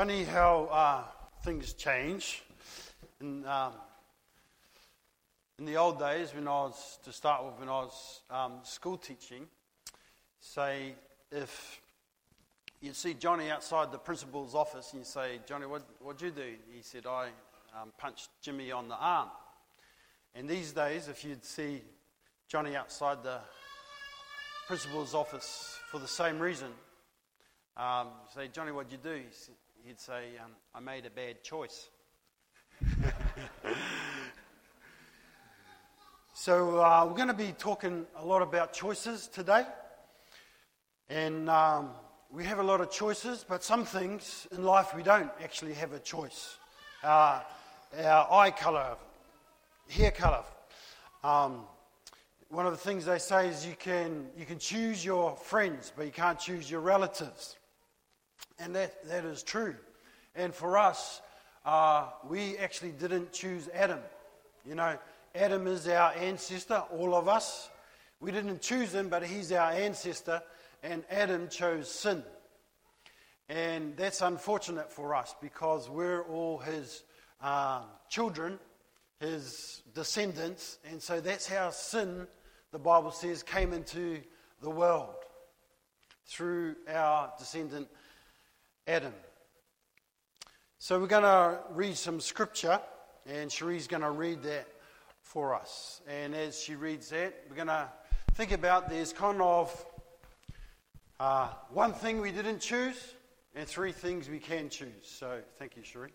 Funny how uh, things change. In, um, in the old days, when I was, to start with, when I was um, school teaching, say if you see Johnny outside the principal's office and you say, Johnny, what, what'd you do? He said, I um, punched Jimmy on the arm. And these days, if you'd see Johnny outside the principal's office for the same reason, um, say, Johnny, what'd you do? He'd say, um, I made a bad choice. so, uh, we're going to be talking a lot about choices today. And um, we have a lot of choices, but some things in life we don't actually have a choice. Uh, our eye colour, hair colour. Um, one of the things they say is you can, you can choose your friends, but you can't choose your relatives. And that, that is true. And for us, uh, we actually didn't choose Adam. You know, Adam is our ancestor, all of us. We didn't choose him, but he's our ancestor, and Adam chose sin. And that's unfortunate for us because we're all his uh, children, his descendants, and so that's how sin, the Bible says, came into the world through our descendant Adam. So we're going to read some scripture, and Cherie's going to read that for us. And as she reads that, we're going to think about there's kind of uh, one thing we didn't choose and three things we can choose. So thank you, Cherie.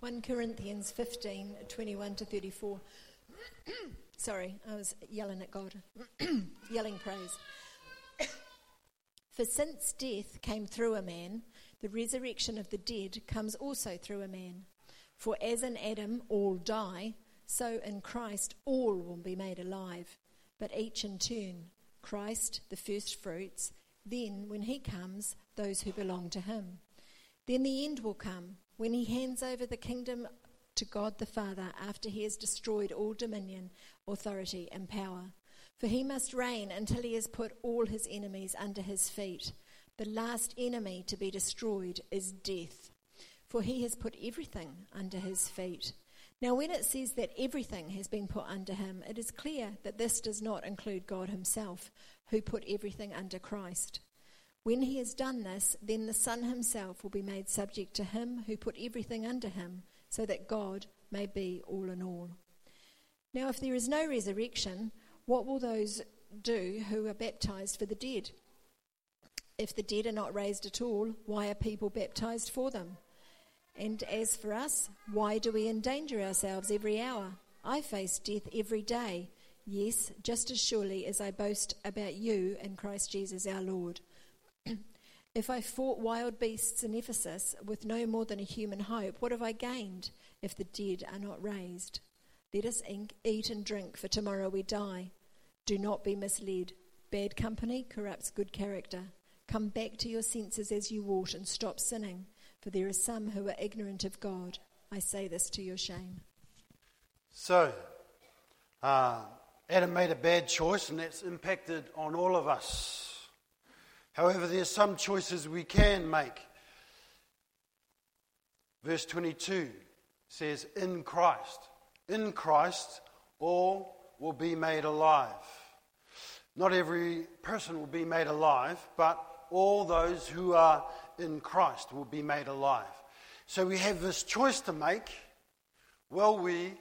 1 Corinthians 15 21 to 34. Sorry, I was yelling at God, yelling praise. For since death came through a man, the resurrection of the dead comes also through a man. For as in Adam all die, so in Christ all will be made alive, but each in turn. Christ, the first fruits, then, when he comes, those who belong to him. Then the end will come, when he hands over the kingdom to God the Father after he has destroyed all dominion, authority, and power. For he must reign until he has put all his enemies under his feet. The last enemy to be destroyed is death, for he has put everything under his feet. Now, when it says that everything has been put under him, it is clear that this does not include God himself, who put everything under Christ. When he has done this, then the Son himself will be made subject to him who put everything under him, so that God may be all in all. Now, if there is no resurrection, what will those do who are baptized for the dead? If the dead are not raised at all, why are people baptized for them? And as for us, why do we endanger ourselves every hour? I face death every day. Yes, just as surely as I boast about you in Christ Jesus our Lord. if I fought wild beasts in Ephesus with no more than a human hope, what have I gained if the dead are not raised? Let us eat and drink, for tomorrow we die. Do not be misled. Bad company corrupts good character. Come back to your senses as you ought and stop sinning, for there are some who are ignorant of God. I say this to your shame. So, uh, Adam made a bad choice, and that's impacted on all of us. However, there's some choices we can make. Verse 22 says, In Christ. In Christ, all will be made alive. Not every person will be made alive, but all those who are in Christ will be made alive. So we have this choice to make will we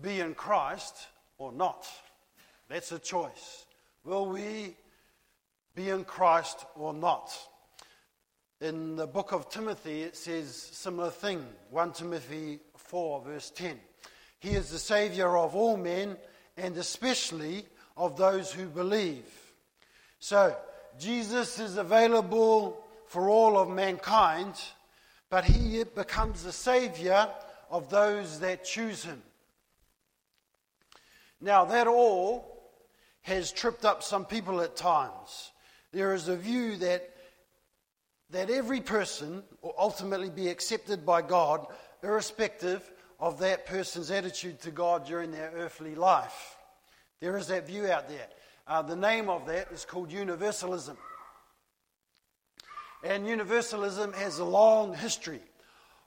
be in Christ or not? That's a choice. Will we be in Christ or not? In the book of Timothy, it says similar thing. 1 Timothy 4, verse 10. He is the Savior of all men and especially of those who believe. So, Jesus is available for all of mankind, but he becomes the savior of those that choose him. Now, that all has tripped up some people at times. There is a view that, that every person will ultimately be accepted by God, irrespective of that person's attitude to God during their earthly life. There is that view out there. Uh, the name of that is called universalism. And universalism has a long history.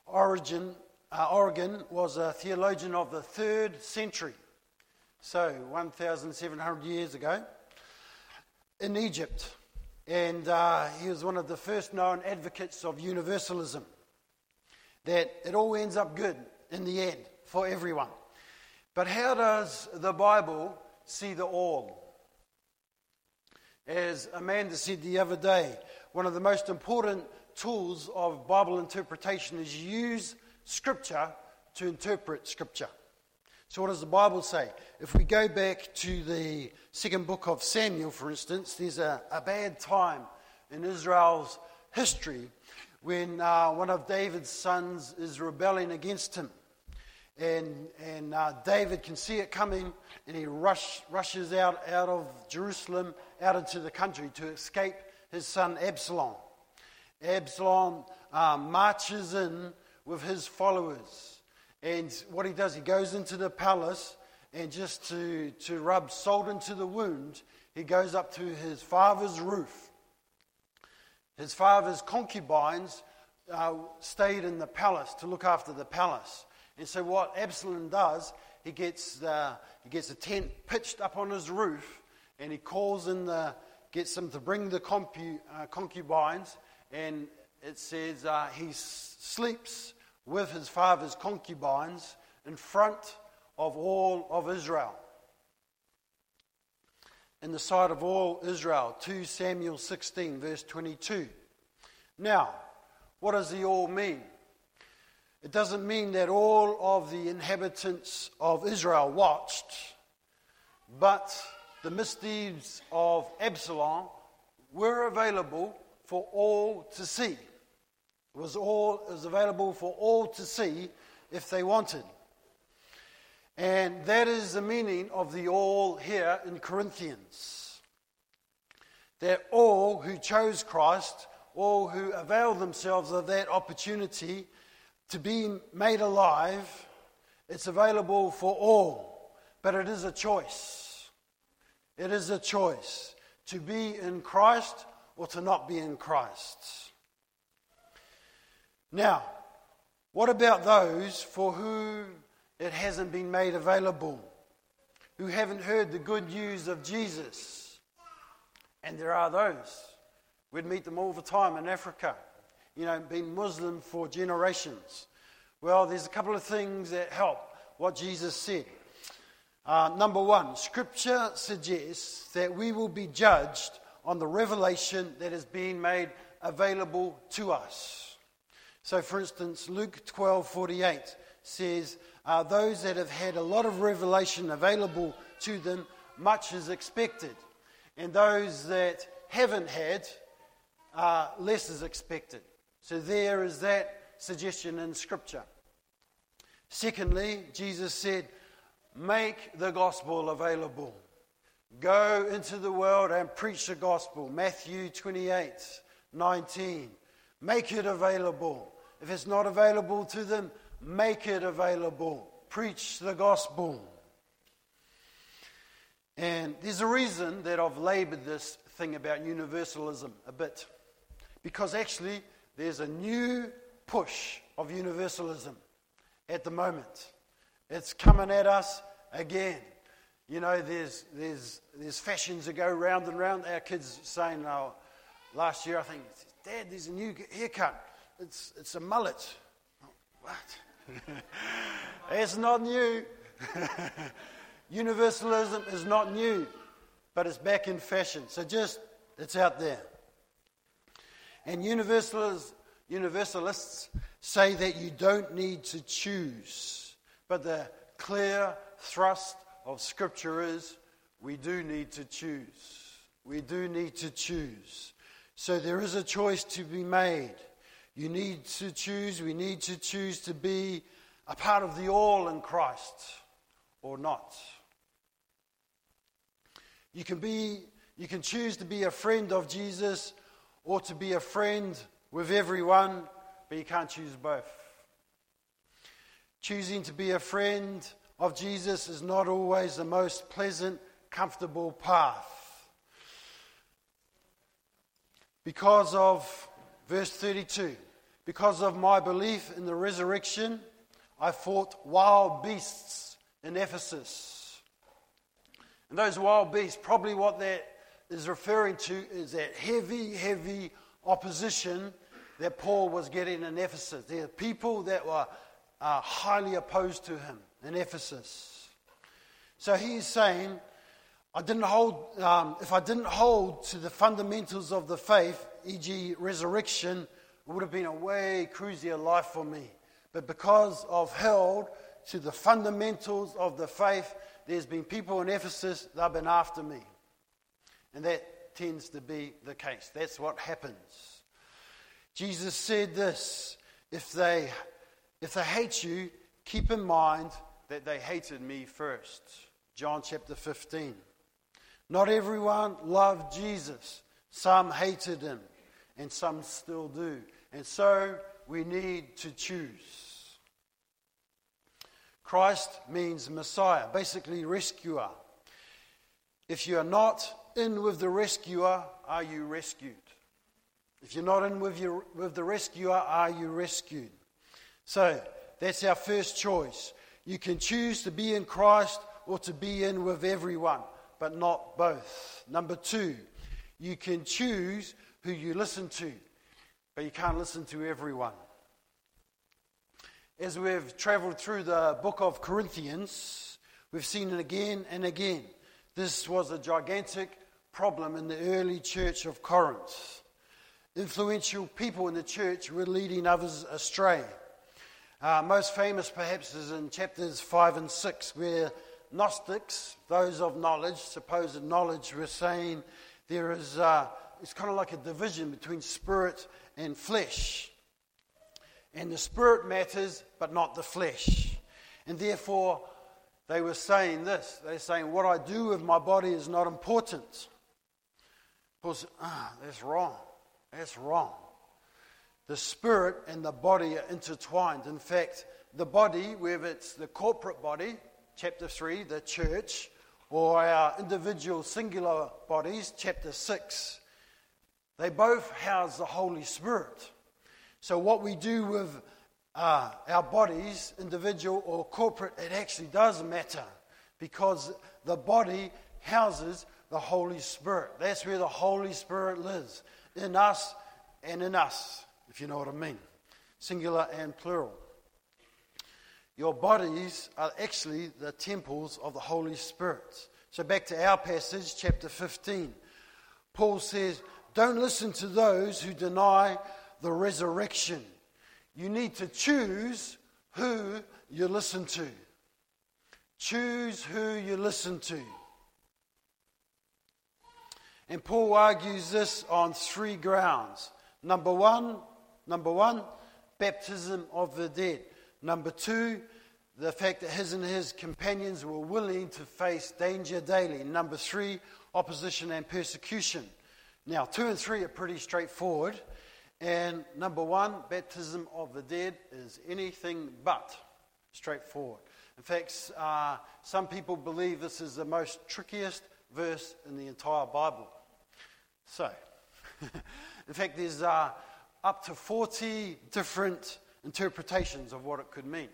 Origin, uh, Origen was a theologian of the third century, so 1,700 years ago, in Egypt. And uh, he was one of the first known advocates of universalism, that it all ends up good in the end for everyone. But how does the Bible see the all? As Amanda said the other day, one of the most important tools of Bible interpretation is use Scripture to interpret Scripture. So, what does the Bible say? If we go back to the second book of Samuel, for instance, there's a, a bad time in Israel's history when uh, one of David's sons is rebelling against him. And, and uh, David can see it coming, and he rush, rushes out, out of Jerusalem, out into the country to escape his son Absalom. Absalom uh, marches in with his followers. And what he does, he goes into the palace, and just to, to rub salt into the wound, he goes up to his father's roof. His father's concubines uh, stayed in the palace to look after the palace. And so, what Absalom does, he gets, uh, he gets a tent pitched up on his roof, and he calls in the, gets them to bring the uh, concubines, and it says uh, he sleeps with his father's concubines in front of all of Israel. In the sight of all Israel, 2 Samuel 16, verse 22. Now, what does the all mean? It doesn't mean that all of the inhabitants of Israel watched, but the misdeeds of Absalom were available for all to see. It was, all, it was available for all to see if they wanted. And that is the meaning of the all here in Corinthians. That all who chose Christ, all who availed themselves of that opportunity to be made alive, it's available for all. But it is a choice. It is a choice to be in Christ or to not be in Christ. Now, what about those for whom it hasn't been made available, who haven't heard the good news of Jesus? And there are those. We'd meet them all the time in Africa, you know, been Muslim for generations. Well, there's a couple of things that help what Jesus said. Uh, number one, Scripture suggests that we will be judged on the revelation that is being made available to us. So, for instance, Luke 12 48 says, uh, Those that have had a lot of revelation available to them, much is expected. And those that haven't had, uh, less is expected. So, there is that suggestion in Scripture. Secondly, Jesus said, Make the gospel available. Go into the world and preach the gospel. Matthew 28 19. Make it available. If it's not available to them, make it available. Preach the gospel. And there's a reason that I've labored this thing about universalism a bit. Because actually, there's a new push of universalism at the moment. It's coming at us again. You know, there's, there's, there's fashions that go round and round. Our kids saying, oh, last year, I think, Dad, there's a new haircut. It's, it's a mullet. What? it's not new. Universalism is not new, but it's back in fashion. So just, it's out there. And universalists, universalists say that you don't need to choose. But the clear thrust of Scripture is we do need to choose. We do need to choose. So there is a choice to be made. You need to choose, we need to choose to be a part of the all in Christ or not. You can be you can choose to be a friend of Jesus or to be a friend with everyone, but you can't choose both. Choosing to be a friend of Jesus is not always the most pleasant, comfortable path because of Verse 32 Because of my belief in the resurrection, I fought wild beasts in Ephesus. And those wild beasts, probably what that is referring to is that heavy, heavy opposition that Paul was getting in Ephesus. There are people that were uh, highly opposed to him in Ephesus. So he's saying, I didn't hold, um, if I didn't hold to the fundamentals of the faith, e.g., resurrection, it would have been a way cruisier life for me. But because I've held to the fundamentals of the faith, there's been people in Ephesus that have been after me. And that tends to be the case. That's what happens. Jesus said this if they, if they hate you, keep in mind that they hated me first. John chapter 15. Not everyone loved Jesus. Some hated him, and some still do. And so we need to choose. Christ means Messiah, basically rescuer. If you are not in with the rescuer, are you rescued? If you're not in with, your, with the rescuer, are you rescued? So that's our first choice. You can choose to be in Christ or to be in with everyone but not both. Number two, you can choose who you listen to, but you can't listen to everyone. As we've traveled through the book of Corinthians, we've seen it again and again. This was a gigantic problem in the early church of Corinth. Influential people in the church were leading others astray. Uh, most famous, perhaps, is in chapters 5 and 6, where Gnostics, those of knowledge, supposed knowledge, were saying there is, uh, it's kind of like a division between spirit and flesh. And the spirit matters, but not the flesh. And therefore, they were saying this. They're saying, what I do with my body is not important. Said, ah, that's wrong. That's wrong. The spirit and the body are intertwined. In fact, the body, whether it's the corporate body, chapter 3, the church, or our individual singular bodies, chapter 6, they both house the Holy Spirit. So, what we do with uh, our bodies, individual or corporate, it actually does matter because the body houses the Holy Spirit. That's where the Holy Spirit lives, in us and in us, if you know what I mean. Singular and plural. Your bodies are actually the temples of the Holy Spirit. So, back to our passage, chapter 15. Paul says, Don't listen to those who deny the resurrection. You need to choose who you listen to. Choose who you listen to. And Paul argues this on three grounds. Number one, number one, baptism of the dead. Number two, the fact that his and his companions were willing to face danger daily. Number three, opposition and persecution. Now, two and three are pretty straightforward. And number one, baptism of the dead is anything but straightforward. In fact, uh, some people believe this is the most trickiest verse in the entire Bible. So, in fact, there's uh, up to 40 different interpretations of what it could mean.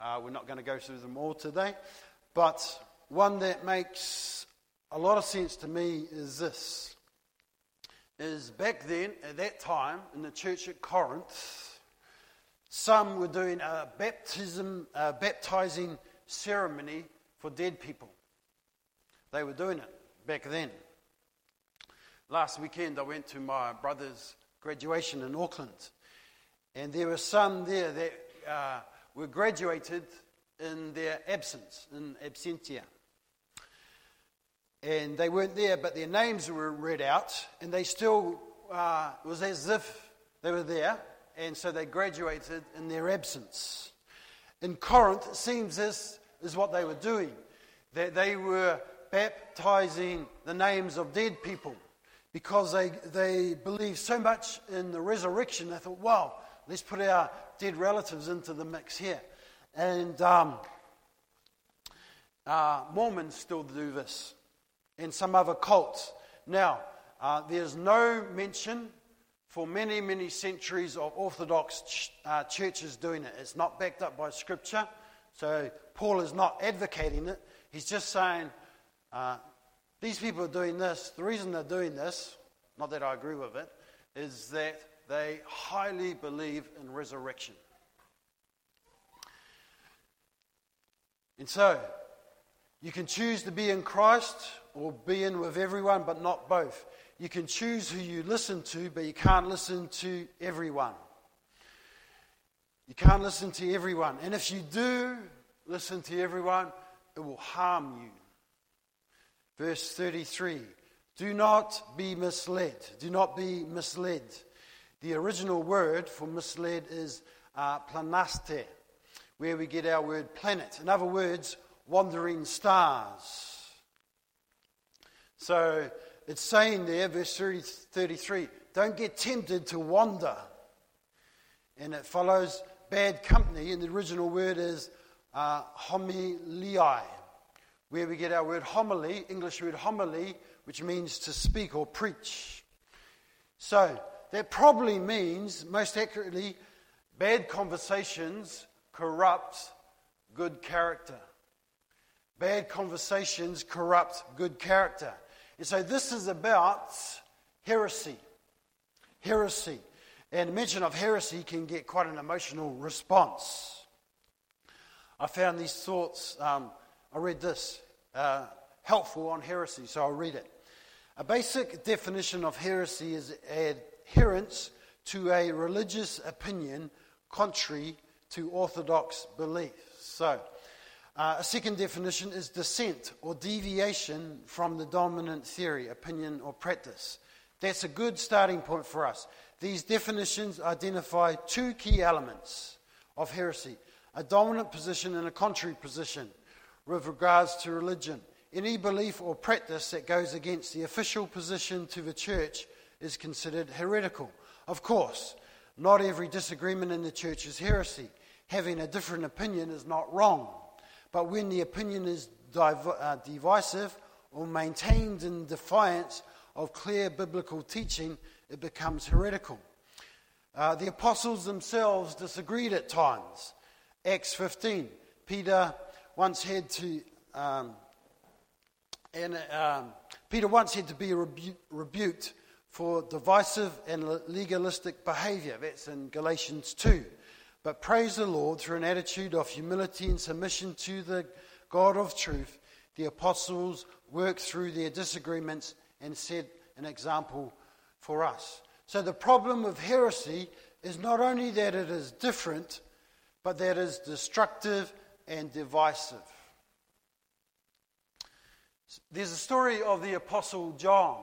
Uh, we're not going to go through them all today, but one that makes a lot of sense to me is this: is back then, at that time, in the church at Corinth, some were doing a baptism, a baptizing ceremony for dead people. They were doing it back then. Last weekend, I went to my brother's graduation in Auckland, and there were some there that uh, were graduated in their absence, in absentia. And they weren't there, but their names were read out, and they still, uh, it was as if they were there, and so they graduated in their absence. In Corinth, it seems this is what they were doing, that they were baptizing the names of dead people because they, they believed so much in the resurrection, they thought, wow, let's put our dead relatives into the mix here. And um, uh, Mormons still do this, and some other cults. Now, uh, there's no mention for many, many centuries of Orthodox ch- uh, churches doing it. It's not backed up by Scripture, so Paul is not advocating it. He's just saying, uh, these people are doing this. The reason they're doing this, not that I agree with it, is that they highly believe in resurrection. And so, you can choose to be in Christ or be in with everyone, but not both. You can choose who you listen to, but you can't listen to everyone. You can't listen to everyone. And if you do listen to everyone, it will harm you. Verse 33 Do not be misled. Do not be misled. The original word for misled is uh, planaste, where we get our word planet. In other words, wandering stars. So it's saying there, verse 33, don't get tempted to wander. And it follows bad company, and the original word is uh, homilii, where we get our word homily, English word homily, which means to speak or preach. So that probably means, most accurately, bad conversations corrupt good character. Bad conversations corrupt good character. And so this is about heresy. Heresy. And mention of heresy can get quite an emotional response. I found these thoughts, um, I read this, uh, helpful on heresy, so I'll read it. A basic definition of heresy is adherence to a religious opinion contrary to orthodox beliefs. So, uh, a second definition is dissent or deviation from the dominant theory, opinion, or practice. That's a good starting point for us. These definitions identify two key elements of heresy a dominant position and a contrary position with regards to religion. Any belief or practice that goes against the official position to the church is considered heretical. Of course, not every disagreement in the church is heresy. Having a different opinion is not wrong. But when the opinion is div- uh, divisive or maintained in defiance of clear biblical teaching, it becomes heretical. Uh, the apostles themselves disagreed at times. Acts 15, Peter once had to, um, and um, Peter once had to be rebu- rebuked for divisive and legalistic behavior. That's in Galatians 2. But praise the Lord, through an attitude of humility and submission to the God of truth, the apostles worked through their disagreements and set an example for us. So the problem of heresy is not only that it is different, but that it is destructive and divisive. There's a story of the Apostle John,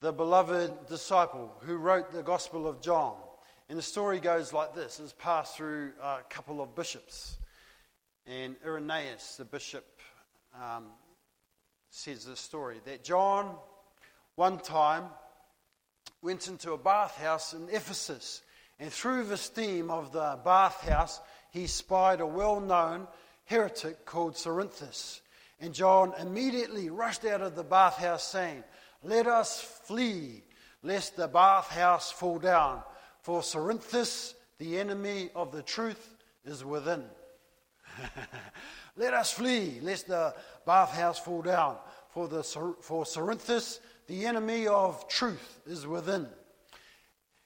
the beloved disciple who wrote the Gospel of John. And the story goes like this it's passed through a couple of bishops. And Irenaeus, the bishop, um, says this story that John, one time, went into a bathhouse in Ephesus. And through the steam of the bathhouse, he spied a well known heretic called Cerinthus. And John immediately rushed out of the bathhouse, saying, Let us flee, lest the bathhouse fall down. For Cerinthus, the enemy of the truth, is within. Let us flee, lest the bathhouse fall down. For, the, for Cerinthus, the enemy of truth, is within.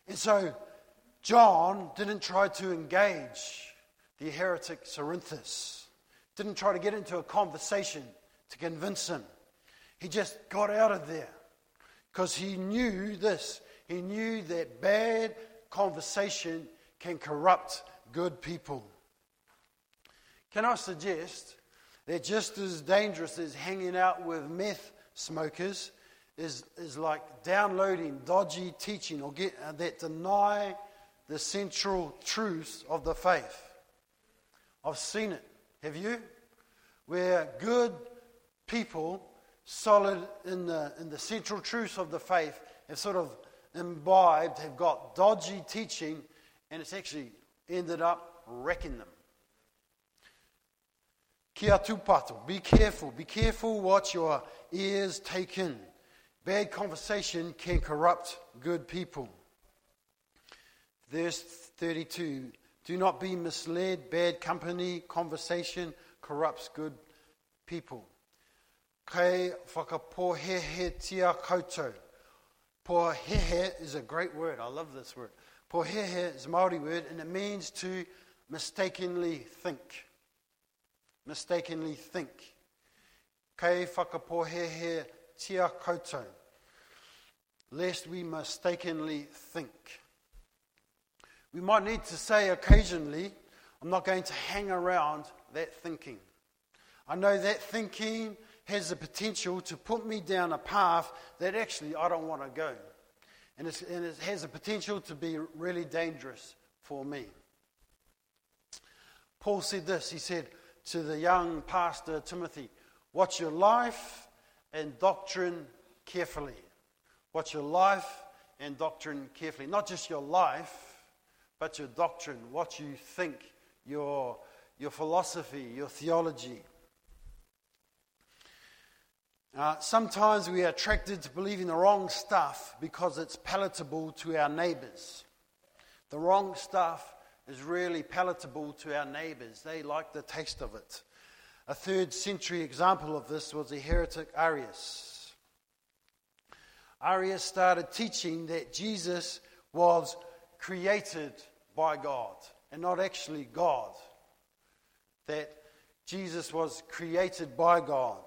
And so, John didn't try to engage the heretic Cerinthus, didn't try to get into a conversation to convince him. He just got out of there because he knew this. He knew that bad conversation can corrupt good people. Can I suggest that just as dangerous as hanging out with meth smokers is, is like downloading dodgy teaching or get, uh, that deny the central truths of the faith? I've seen it. Have you? Where good people, solid in the, in the central truths of the faith, have sort of imbibed have got dodgy teaching, and it's actually ended up wrecking them. Kia tūpato. Be careful. Be careful what your ears take in. Bad conversation can corrupt good people. Verse 32 Do not be misled. Bad company, conversation corrupts good people. Kei whakapohehe tia koutou. Pohehe is a great word. I love this word. Pohehe is a Māori word and it means to mistakenly think. Mistakenly think. Kei whakapohehe tia koutou. Lest we mistakenly think. We might need to say occasionally, I'm not going to hang around that thinking. I know that thinking has the potential to put me down a path that actually I don't want to go. And, and it has the potential to be really dangerous for me. Paul said this he said to the young pastor Timothy, Watch your life and doctrine carefully. Watch your life and doctrine carefully. Not just your life, but your doctrine, what you think, your, your philosophy, your theology. Uh, sometimes we are attracted to believing the wrong stuff because it's palatable to our neighbors. The wrong stuff is really palatable to our neighbors, they like the taste of it. A third century example of this was the heretic Arius. Arius started teaching that Jesus was created by God and not actually God. That Jesus was created by God.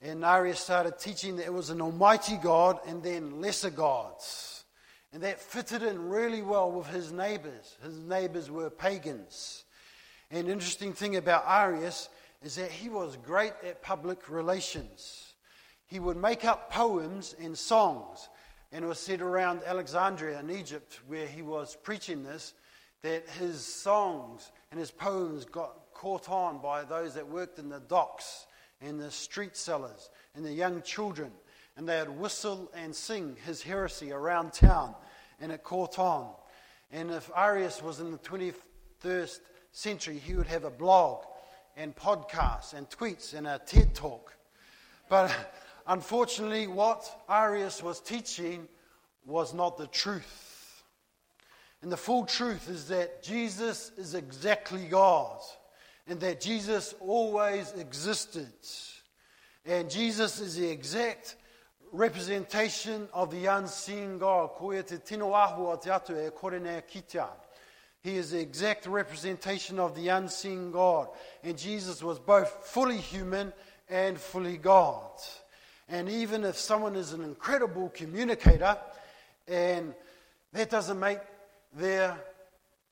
And Arius started teaching that it was an almighty God and then lesser gods. And that fitted in really well with his neighbors. His neighbors were pagans. And interesting thing about Arius is that he was great at public relations. He would make up poems and songs. And it was said around Alexandria in Egypt, where he was preaching this, that his songs and his poems got caught on by those that worked in the docks and the street sellers and the young children. And they would whistle and sing his heresy around town, and it caught on. And if Arius was in the 21st century, he would have a blog and podcasts and tweets and a TED talk. But unfortunately, what Arius was teaching was not the truth. And the full truth is that Jesus is exactly God and that Jesus always existed. And Jesus is the exact representation of the unseen God. He is the exact representation of the unseen God. And Jesus was both fully human and fully God. And even if someone is an incredible communicator, and that doesn't make their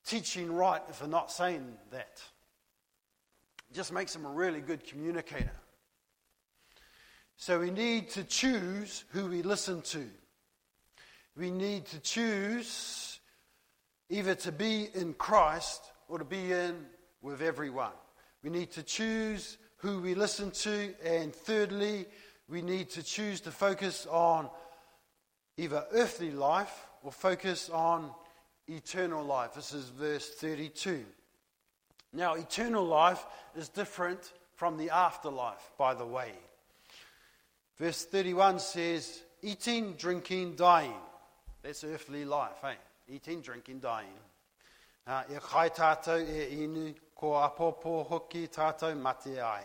teaching right if they're not saying that It just makes them a really good communicator. So we need to choose who we listen to. We need to choose either to be in Christ or to be in with everyone. We need to choose who we listen to. And thirdly, we need to choose to focus on either earthly life or focus on eternal life. This is verse 32. Now, eternal life is different from the afterlife, by the way. Verse 31 says, eating, drinking, dying. That's earthly life, eh? Eating, drinking, dying. Uh, e kai tātou e inu, ko apopo hoki tātou mate ai.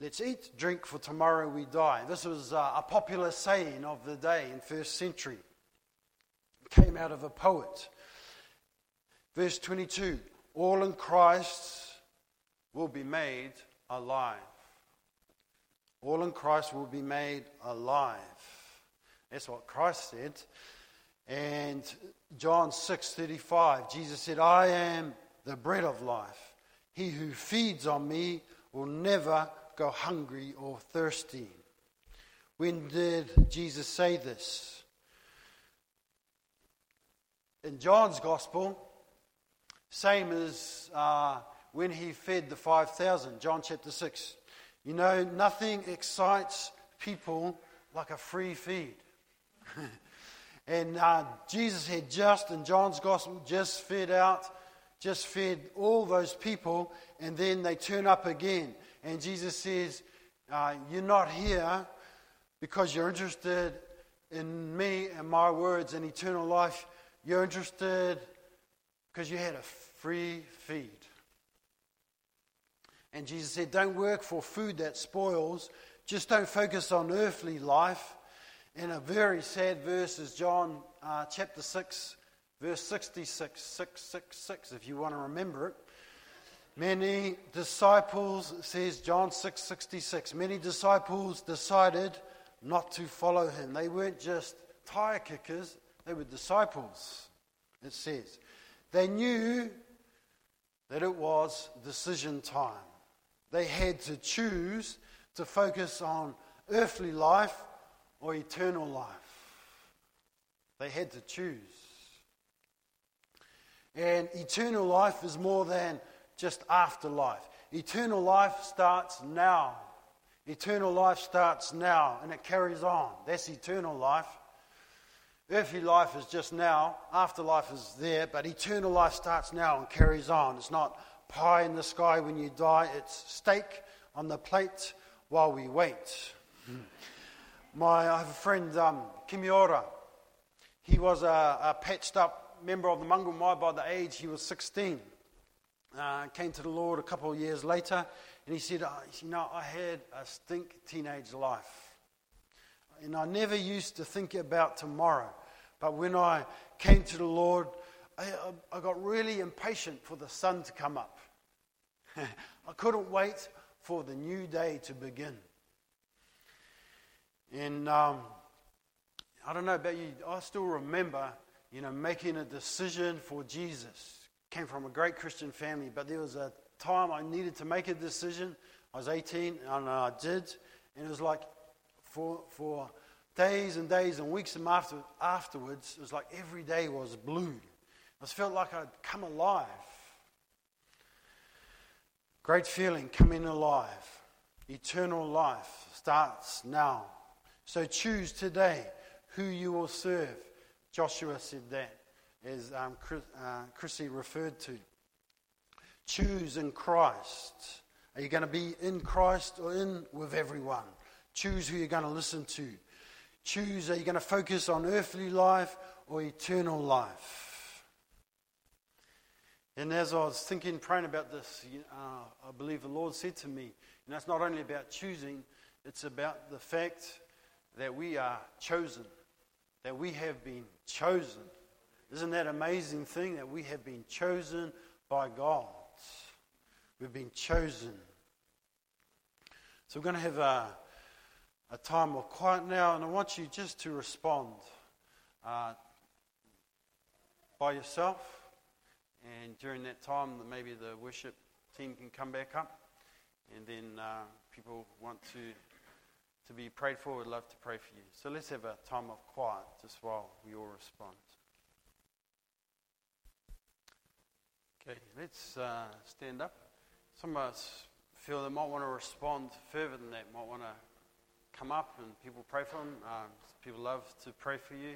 Let's eat, drink, for tomorrow we die. This was uh, a popular saying of the day in first century. It came out of a poet. Verse 22 all in Christ will be made alive. All in Christ will be made alive. That's what Christ said. And John 6:35, Jesus said, "I am the bread of life. He who feeds on me will never go hungry or thirsty." When did Jesus say this? In John's gospel, same as uh, when he fed the 5,000, John chapter 6. You know, nothing excites people like a free feed. and uh, Jesus had just, in John's gospel, just fed out, just fed all those people, and then they turn up again. And Jesus says, uh, You're not here because you're interested in me and my words and eternal life. You're interested because you had a free feed. And Jesus said, Don't work for food that spoils. Just don't focus on earthly life. In a very sad verse is John uh, chapter 6, verse 66, 666, if you want to remember it. Many disciples, says John 6 66, many disciples decided not to follow him. They weren't just tire kickers, they were disciples, it says. They knew that it was decision time. They had to choose to focus on earthly life or eternal life. They had to choose. And eternal life is more than just afterlife. Eternal life starts now. Eternal life starts now and it carries on. That's eternal life. Earthly life is just now, afterlife is there, but eternal life starts now and carries on. It's not pie in the sky when you die, it's steak on the plate while we wait. My, I have a friend, um, Kimiora. He was a, a, patched up member of the Mongrel Mob by the age he was 16. Uh, came to the Lord a couple of years later, and he said, oh, You know, I had a stink teenage life. And I never used to think about tomorrow. But when I came to the Lord, I, I got really impatient for the sun to come up. I couldn't wait for the new day to begin. And um, I don't know about you, I still remember, you know, making a decision for Jesus. Came from a great Christian family, but there was a time I needed to make a decision. I was 18 and I did. And it was like for, for days and days and weeks and after, afterwards, it was like every day was blue. I felt like I'd come alive. Great feeling, coming alive. Eternal life starts now. So choose today who you will serve. Joshua said that, as um, Chris, uh, Chrissy referred to. Choose in Christ. Are you going to be in Christ or in with everyone? Choose who you're going to listen to. Choose, are you going to focus on earthly life or eternal life? And as I was thinking, praying about this, uh, I believe the Lord said to me, know, it's not only about choosing, it's about the fact that we are chosen, that we have been chosen. Isn't that amazing thing that we have been chosen by God? We've been chosen. So we're going to have a, a time of quiet now, and I want you just to respond uh, by yourself. And during that time, maybe the worship team can come back up, and then uh, people want to to be prayed for, we'd love to pray for you. So let's have a time of quiet just while we all respond. Okay, let's uh, stand up. Some of us feel they might want to respond further than that, might want to come up and people pray for them. Um, people love to pray for you.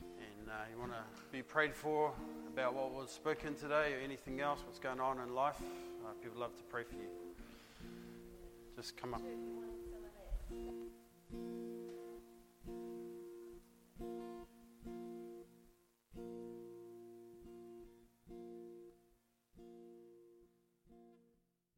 And uh, you want to be prayed for about what was spoken today or anything else, what's going on in life. Uh, people love to pray for you. Just come up.